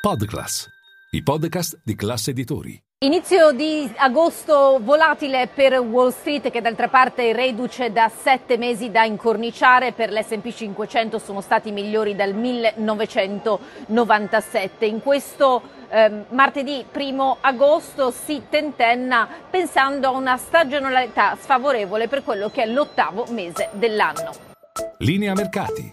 Podclass, i podcast di classe editori. Inizio di agosto volatile per Wall Street che d'altra parte reduce da sette mesi da incorniciare, per l'S&P 500 sono stati migliori dal 1997. In questo eh, martedì primo agosto si tentenna pensando a una stagionalità sfavorevole per quello che è l'ottavo mese dell'anno. Linea mercati.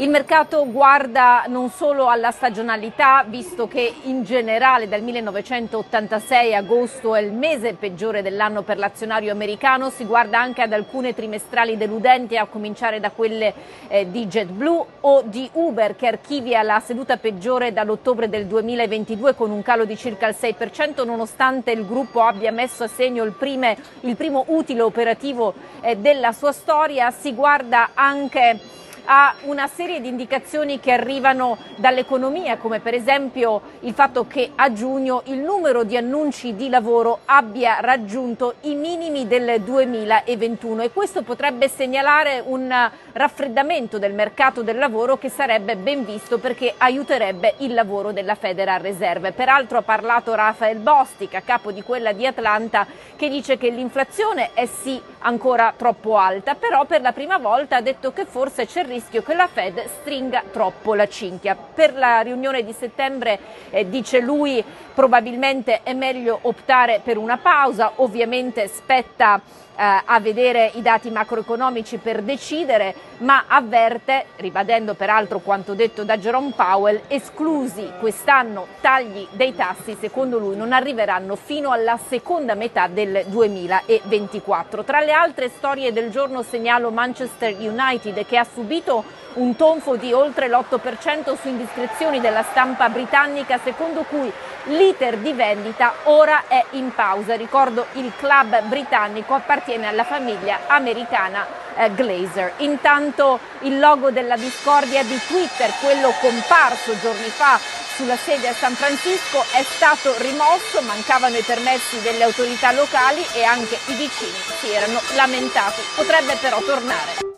Il mercato guarda non solo alla stagionalità, visto che in generale dal 1986 agosto è il mese peggiore dell'anno per l'azionario americano, si guarda anche ad alcune trimestrali deludenti, a cominciare da quelle eh, di JetBlue o di Uber, che archivia la seduta peggiore dall'ottobre del 2022 con un calo di circa il 6%, nonostante il gruppo abbia messo a segno il, prime, il primo utile operativo eh, della sua storia. Si guarda anche a una serie di indicazioni che arrivano dall'economia, come per esempio il fatto che a giugno il numero di annunci di lavoro abbia raggiunto i minimi del 2021 e questo potrebbe segnalare un raffreddamento del mercato del lavoro che sarebbe ben visto perché aiuterebbe il lavoro della Federal Reserve. Peraltro ha parlato Rafael Bostic, a capo di quella di Atlanta, che dice che l'inflazione è sì ancora troppo alta, però per la prima volta ha detto che forse c'è rischio che la Fed stringa troppo la cinghia. Per la riunione di settembre, eh, dice lui, probabilmente è meglio optare per una pausa, ovviamente spetta eh, a vedere i dati macroeconomici per decidere, ma avverte, ribadendo peraltro quanto detto da Jerome Powell, esclusi quest'anno tagli dei tassi, secondo lui non arriveranno fino alla seconda metà del 2024. Tra le altre storie del giorno segnalo Manchester United che ha subito un tonfo di oltre l'8% su indiscrezioni della stampa britannica secondo cui l'iter di vendita ora è in pausa. Ricordo il club britannico appartiene alla famiglia americana eh, Glazer. Intanto il logo della discordia di Twitter, quello comparso giorni fa sulla sede a San Francisco, è stato rimosso, mancavano i permessi delle autorità locali e anche i vicini si erano lamentati. Potrebbe però tornare.